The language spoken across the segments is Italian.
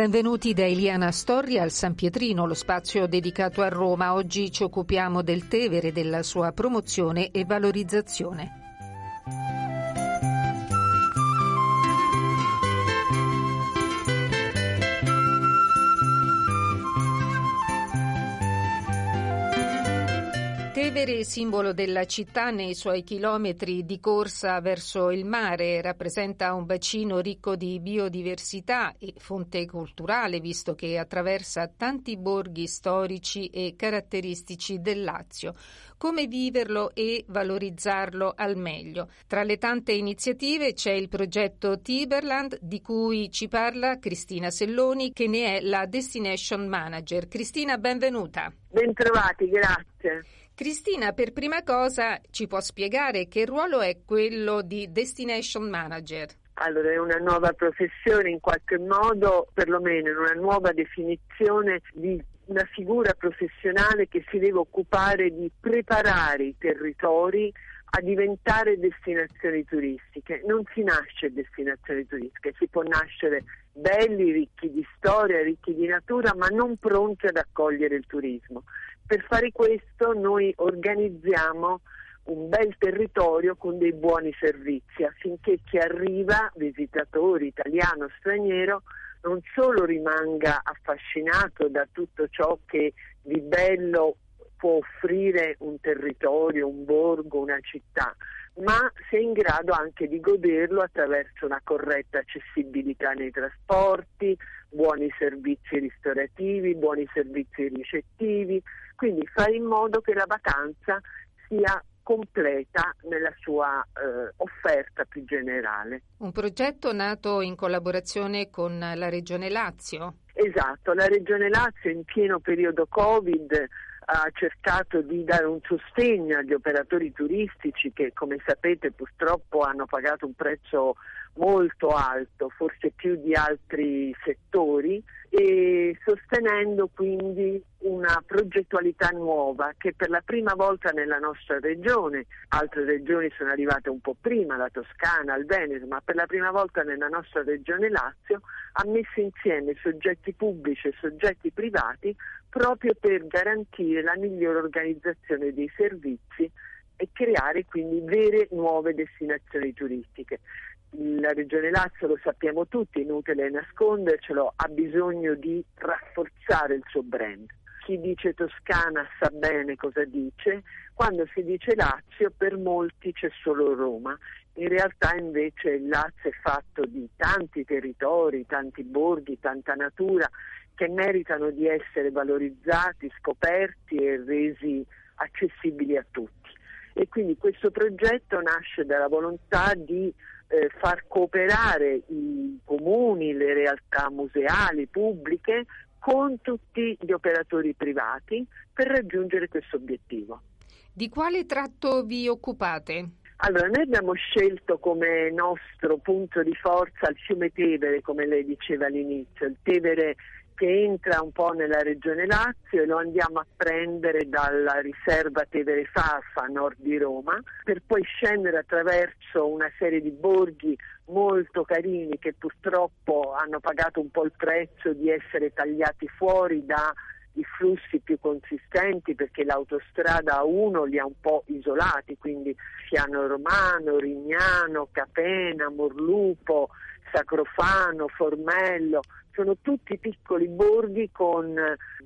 Benvenuti da Eliana Storri al San Pietrino, lo spazio dedicato a Roma. Oggi ci occupiamo del Tevere, della sua promozione e valorizzazione. Tevere, simbolo della città nei suoi chilometri di corsa verso il mare, rappresenta un bacino ricco di biodiversità e fonte culturale, visto che attraversa tanti borghi storici e caratteristici del Lazio. Come viverlo e valorizzarlo al meglio? Tra le tante iniziative c'è il progetto Tiberland, di cui ci parla Cristina Selloni, che ne è la Destination Manager. Cristina, benvenuta. Bentrovati, grazie. Cristina, per prima cosa ci può spiegare che ruolo è quello di Destination Manager? Allora, è una nuova professione in qualche modo, perlomeno una nuova definizione di una figura professionale che si deve occupare di preparare i territori a diventare destinazioni turistiche. Non si nasce destinazioni turistiche, si può nascere belli, ricchi di storia, ricchi di natura, ma non pronti ad accogliere il turismo. Per fare questo noi organizziamo un bel territorio con dei buoni servizi affinché chi arriva, visitatore italiano o straniero, non solo rimanga affascinato da tutto ciò che di bello può offrire un territorio, un borgo, una città, ma sia in grado anche di goderlo attraverso una corretta accessibilità nei trasporti, buoni servizi ristorativi, buoni servizi ricettivi, quindi fare in modo che la vacanza sia completa nella sua eh, offerta più generale. Un progetto nato in collaborazione con la Regione Lazio? Esatto, la Regione Lazio in pieno periodo Covid ha cercato di dare un sostegno agli operatori turistici che come sapete purtroppo hanno pagato un prezzo molto alto, forse più di altri settori, e sostenendo quindi una progettualità nuova che per la prima volta nella nostra regione, altre regioni sono arrivate un po' prima, la Toscana, il Veneto, ma per la prima volta nella nostra regione Lazio ha messo insieme soggetti pubblici e soggetti privati proprio per garantire la migliore organizzazione dei servizi e creare quindi vere nuove destinazioni turistiche la Regione Lazio, lo sappiamo tutti, inutile nascondercelo, ha bisogno di rafforzare il suo brand. Chi dice Toscana sa bene cosa dice, quando si dice Lazio per molti c'è solo Roma, in realtà invece il Lazio è fatto di tanti territori, tanti borghi, tanta natura che meritano di essere valorizzati, scoperti e resi accessibili a tutti. E quindi questo progetto nasce dalla volontà di eh, far cooperare i comuni, le realtà museali, pubbliche, con tutti gli operatori privati per raggiungere questo obiettivo. Di quale tratto vi occupate? Allora, noi abbiamo scelto come nostro punto di forza il fiume Tevere, come lei diceva all'inizio. Il Tevere che entra un po' nella regione Lazio e lo andiamo a prendere dalla riserva Tevere Farfa a nord di Roma per poi scendere attraverso una serie di borghi molto carini che purtroppo hanno pagato un po' il prezzo di essere tagliati fuori da i flussi più consistenti perché l'autostrada A1 li ha un po' isolati, quindi Fiano Romano, Rignano, Capena, Morlupo, Sacrofano, Formello, sono tutti piccoli borghi con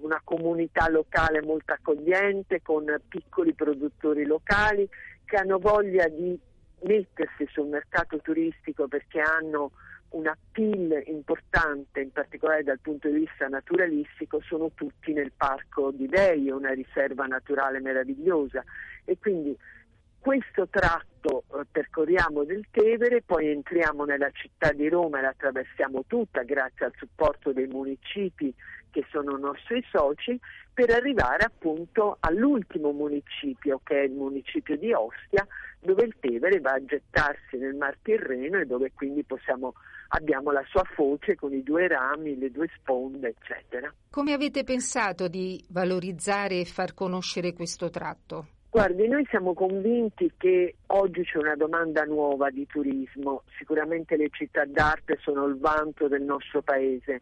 una comunità locale molto accogliente, con piccoli produttori locali che hanno voglia di mettersi sul mercato turistico perché hanno una PIL importante, in particolare dal punto di vista naturalistico, sono tutti nel parco di Deio, una riserva naturale meravigliosa. E quindi questo tratto eh, percorriamo del Tevere, poi entriamo nella città di Roma e la attraversiamo tutta grazie al supporto dei municipi che sono nostri soci, per arrivare appunto all'ultimo municipio, che è il municipio di Ostia, dove il Tevere va a gettarsi nel Mar Tirreno e dove quindi possiamo, abbiamo la sua foce con i due rami, le due sponde, eccetera. Come avete pensato di valorizzare e far conoscere questo tratto? Guardi, noi siamo convinti che oggi c'è una domanda nuova di turismo, sicuramente le città d'arte sono il vanto del nostro paese,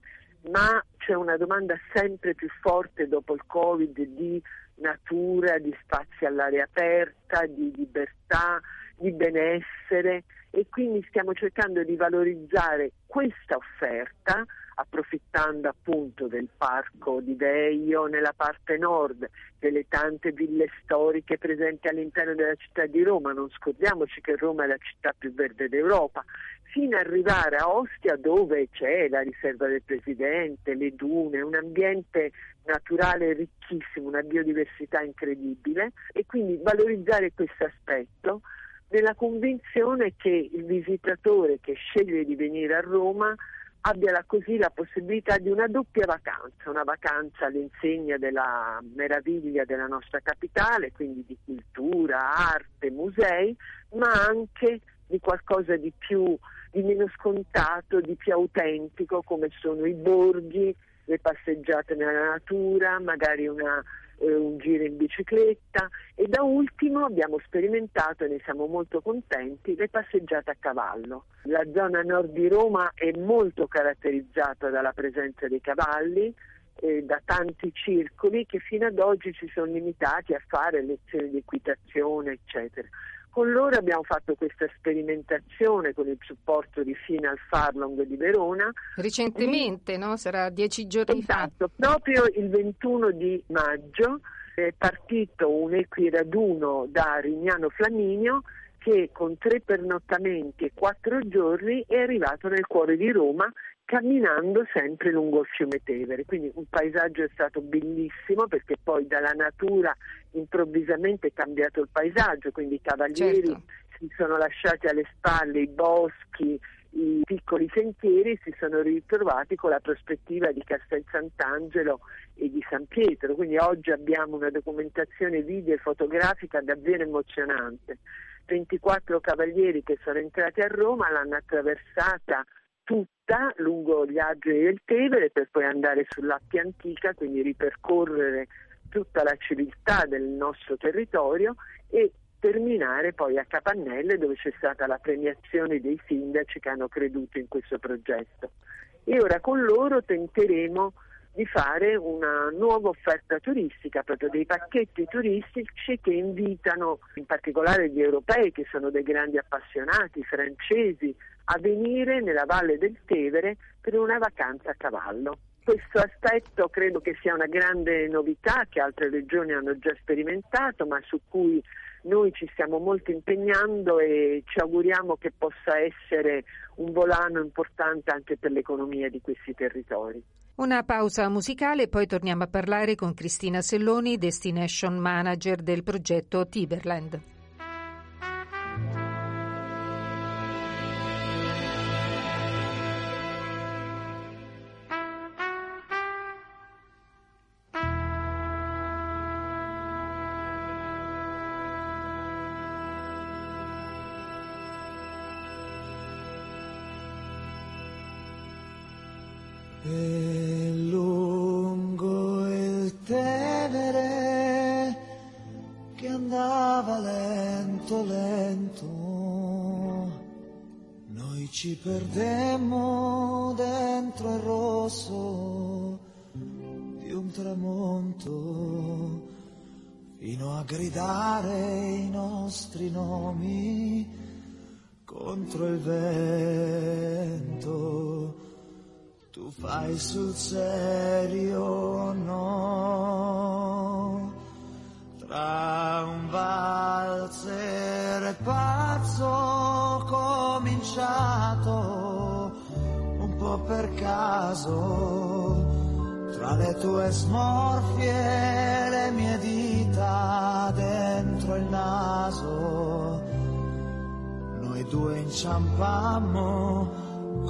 ma c'è una domanda sempre più forte dopo il Covid di natura, di spazi all'aria aperta, di libertà, di benessere. E quindi stiamo cercando di valorizzare questa offerta approfittando appunto del parco di Veio nella parte nord, delle tante ville storiche presenti all'interno della città di Roma, non scordiamoci che Roma è la città più verde d'Europa, fino ad arrivare a Ostia dove c'è la riserva del Presidente, le dune, un ambiente naturale ricchissimo, una biodiversità incredibile. E quindi valorizzare questo aspetto nella convinzione che il visitatore che sceglie di venire a Roma abbia così la possibilità di una doppia vacanza, una vacanza all'insegna della meraviglia della nostra capitale, quindi di cultura, arte, musei, ma anche di qualcosa di più, di meno scontato, di più autentico, come sono i borghi, le passeggiate nella natura, magari una eh, un giro in bicicletta e da ultimo abbiamo sperimentato e ne siamo molto contenti le passeggiate a cavallo. La zona nord di Roma è molto caratterizzata dalla presenza dei cavalli, eh, da tanti circoli che fino ad oggi si sono limitati a fare lezioni di equitazione, eccetera. Con loro abbiamo fatto questa sperimentazione con il supporto di Final Farlong di Verona. Recentemente, no? Sarà dieci giorni esatto, fa. proprio il 21 di maggio è partito un equiraduno da Rignano Flaminio che con tre pernottamenti e quattro giorni è arrivato nel cuore di Roma camminando sempre lungo il fiume Tevere. Quindi un paesaggio è stato bellissimo perché poi dalla natura improvvisamente è cambiato il paesaggio, quindi i cavalieri certo. si sono lasciati alle spalle i boschi, i piccoli sentieri si sono ritrovati con la prospettiva di Castel Sant'Angelo e di San Pietro, quindi oggi abbiamo una documentazione video e fotografica davvero emozionante. 24 cavalieri che sono entrati a Roma l'hanno attraversata tutta lungo gli argini del Tevere per poi andare sull'Appia Antica, quindi ripercorrere tutta la civiltà del nostro territorio e terminare poi a Capannelle dove c'è stata la premiazione dei sindaci che hanno creduto in questo progetto. E ora con loro tenteremo di fare una nuova offerta turistica, proprio dei pacchetti turistici che invitano in particolare gli europei che sono dei grandi appassionati, francesi, a venire nella Valle del Tevere per una vacanza a cavallo. Questo aspetto credo che sia una grande novità che altre regioni hanno già sperimentato, ma su cui noi ci stiamo molto impegnando e ci auguriamo che possa essere un volano importante anche per l'economia di questi territori. Una pausa musicale, poi torniamo a parlare con Cristina Selloni, Destination Manager del progetto Tiberland. Perdemmo dentro il rosso di un tramonto fino a gridare i nostri nomi contro il vento. Tu fai sul serio no? Tra per caso tra le tue smorfie le mie dita dentro il naso noi due inciampammo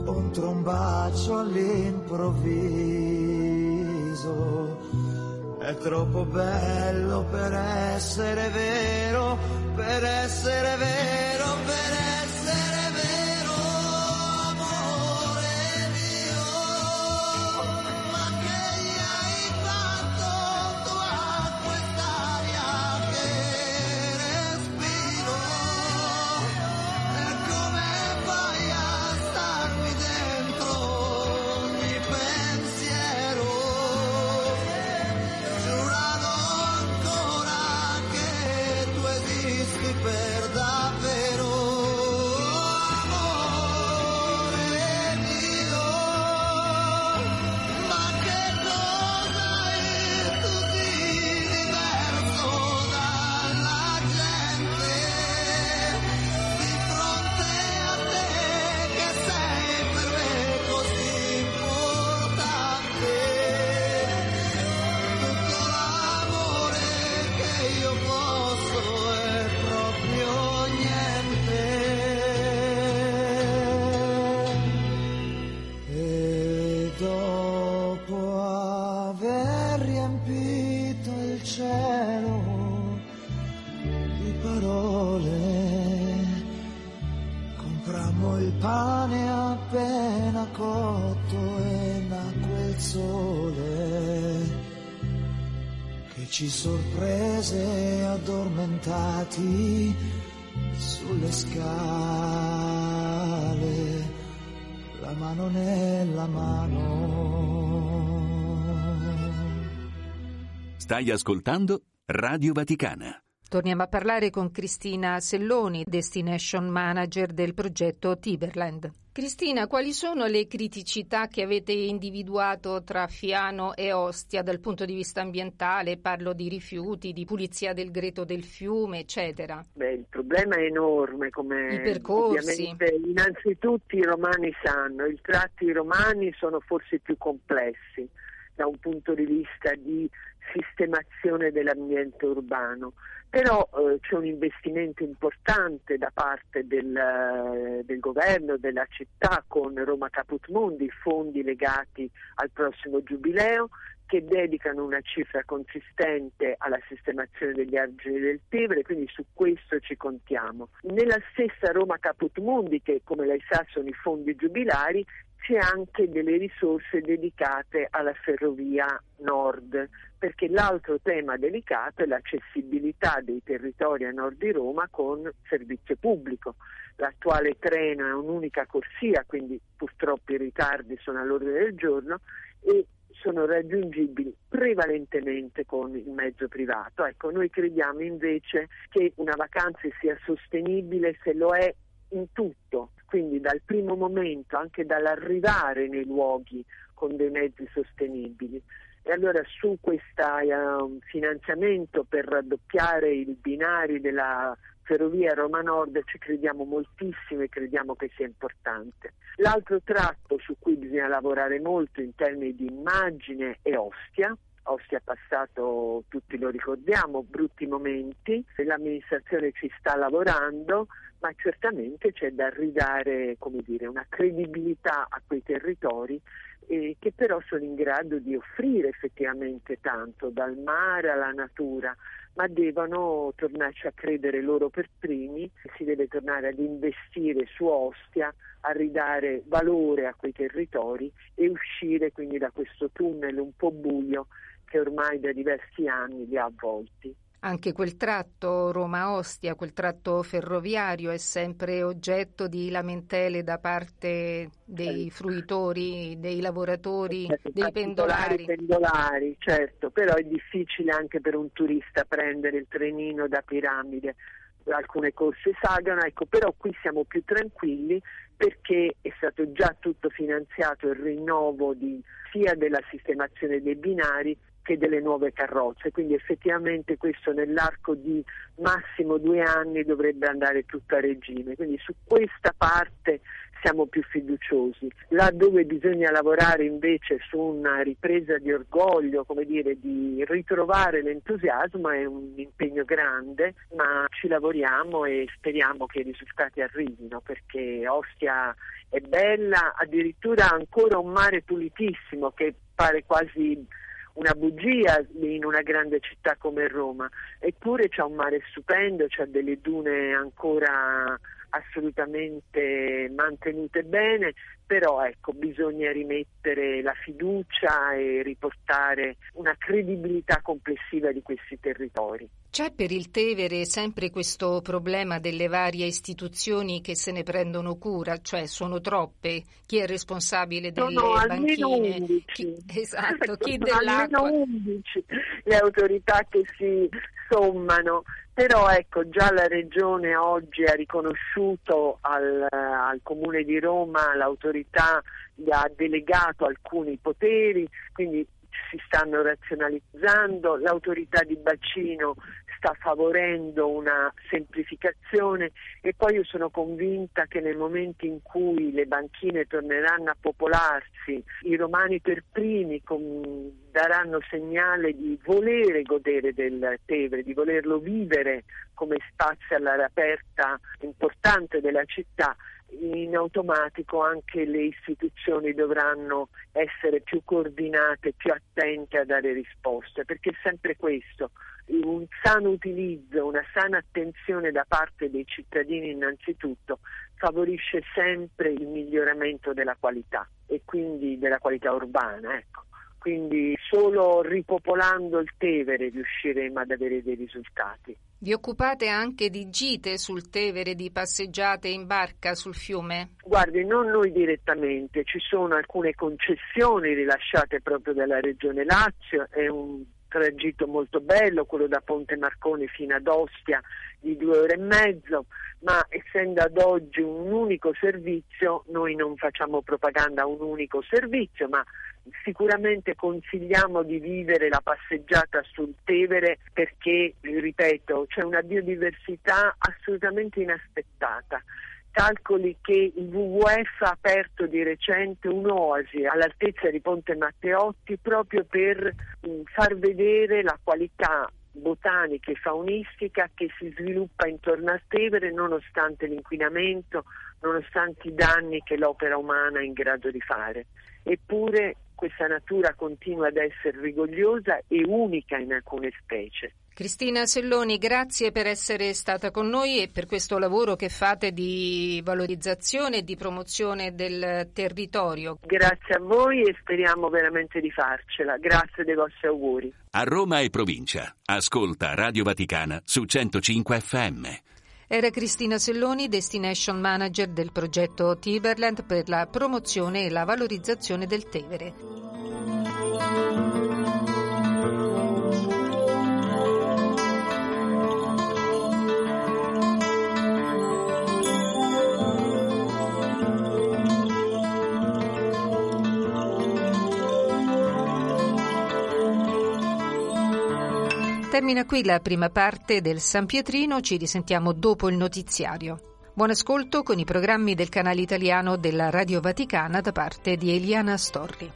contro un bacio all'improvviso. viso. È troppo bello per essere vero, per essere vero, che io mano nella mano. Stai ascoltando Radio Vaticana. Torniamo a parlare con Cristina Selloni, Destination Manager del progetto Tiberland. Cristina, quali sono le criticità che avete individuato tra Fiano e Ostia dal punto di vista ambientale? Parlo di rifiuti, di pulizia del greto del fiume, eccetera. Beh, il problema è enorme, come I percorsi. innanzitutto i romani sanno, i tratti romani sono forse più complessi da un punto di vista di sistemazione dell'ambiente urbano, però eh, c'è un investimento importante da parte del, eh, del governo, della città con Roma Caput Mundi, fondi legati al prossimo giubileo che dedicano una cifra consistente alla sistemazione degli argini del Tevere, quindi su questo ci contiamo. Nella stessa Roma Caput Mundi, che come lei sa sono i fondi giubilari, c'è anche delle risorse dedicate alla ferrovia nord, perché l'altro tema delicato è l'accessibilità dei territori a nord di Roma con servizio pubblico. L'attuale treno è un'unica corsia, quindi purtroppo i ritardi sono all'ordine del giorno e sono raggiungibili prevalentemente con il mezzo privato. Ecco, noi crediamo invece che una vacanza sia sostenibile se lo è in tutto, quindi dal primo momento, anche dall'arrivare nei luoghi con dei mezzi sostenibili. E allora su questo uh, finanziamento per raddoppiare i binari della ferrovia Roma Nord ci crediamo moltissimo e crediamo che sia importante. L'altro tratto su cui bisogna lavorare molto in termini di immagine è Ostia. Ostia ha passato, tutti lo ricordiamo, brutti momenti, l'amministrazione ci sta lavorando, ma certamente c'è da ridare dire, una credibilità a quei territori eh, che però sono in grado di offrire effettivamente tanto, dal mare alla natura, ma devono tornarci a credere loro per primi, si deve tornare ad investire su Ostia, a ridare valore a quei territori e uscire quindi da questo tunnel un po' buio che ormai da diversi anni li ha avvolti. Anche quel tratto Roma-Ostia, quel tratto ferroviario è sempre oggetto di lamentele da parte dei fruitori, dei lavoratori, certo, dei pendolari. pendolari. Certo, però è difficile anche per un turista prendere il trenino da Piramide. Alcune corse sagano, ecco, però qui siamo più tranquilli perché è stato già tutto finanziato il rinnovo di, sia della sistemazione dei binari che delle nuove carrozze, quindi effettivamente questo nell'arco di massimo due anni dovrebbe andare tutto a regime, quindi su questa parte siamo più fiduciosi. Là dove bisogna lavorare invece su una ripresa di orgoglio, come dire, di ritrovare l'entusiasmo è un impegno grande, ma ci lavoriamo e speriamo che i risultati arrivino perché Ostia è bella, addirittura ancora un mare pulitissimo che pare quasi una bugia in una grande città come Roma, eppure c'è un mare stupendo, c'è delle dune ancora assolutamente mantenute bene, però ecco, bisogna rimettere la fiducia e riportare una credibilità complessiva di questi territori. C'è per il Tevere sempre questo problema delle varie istituzioni che se ne prendono cura, cioè sono troppe? Chi è responsabile delle sono banchine? Almeno 11. Chi, esatto, chi sono dell'acqua? almeno 11 le autorità che si sommano. Però ecco già la Regione oggi ha riconosciuto al, al Comune di Roma l'autorità, gli ha delegato alcuni poteri, quindi si stanno razionalizzando, l'autorità di bacino sta favorendo una semplificazione e poi io sono convinta che nel momento in cui le banchine torneranno a popolarsi, i romani per primi daranno segnale di volere godere del Tevere, di volerlo vivere come spazio all'aria aperta importante della città in automatico anche le istituzioni dovranno essere più coordinate, più attente a dare risposte, perché è sempre questo, un sano utilizzo, una sana attenzione da parte dei cittadini innanzitutto favorisce sempre il miglioramento della qualità e quindi della qualità urbana. Ecco. Quindi solo ripopolando il Tevere riusciremo ad avere dei risultati. Vi occupate anche di gite sul Tevere, di passeggiate in barca sul fiume? Guardi, non noi direttamente, ci sono alcune concessioni rilasciate proprio dalla Regione Lazio, è un tragitto molto bello, quello da Ponte Marconi fino ad Ostia di due ore e mezzo, ma essendo ad oggi un unico servizio, noi non facciamo propaganda a un unico servizio, ma sicuramente consigliamo di vivere la passeggiata sul Tevere perché, ripeto, c'è una biodiversità assolutamente inaspettata calcoli che il WWF ha aperto di recente un'oasi all'altezza di Ponte Matteotti proprio per mh, far vedere la qualità botanica e faunistica che si sviluppa intorno al Tevere nonostante l'inquinamento, nonostante i danni che l'opera umana è in grado di fare. Eppure questa natura continua ad essere rigogliosa e unica in alcune specie. Cristina Selloni, grazie per essere stata con noi e per questo lavoro che fate di valorizzazione e di promozione del territorio. Grazie a voi e speriamo veramente di farcela. Grazie dei vostri auguri. A Roma e provincia. Ascolta Radio Vaticana su 105 FM. Era Cristina Selloni, Destination Manager del progetto Tiberland per la promozione e la valorizzazione del Tevere. Termina qui la prima parte del San Pietrino, ci risentiamo dopo il notiziario. Buon ascolto con i programmi del canale italiano della Radio Vaticana da parte di Eliana Storri.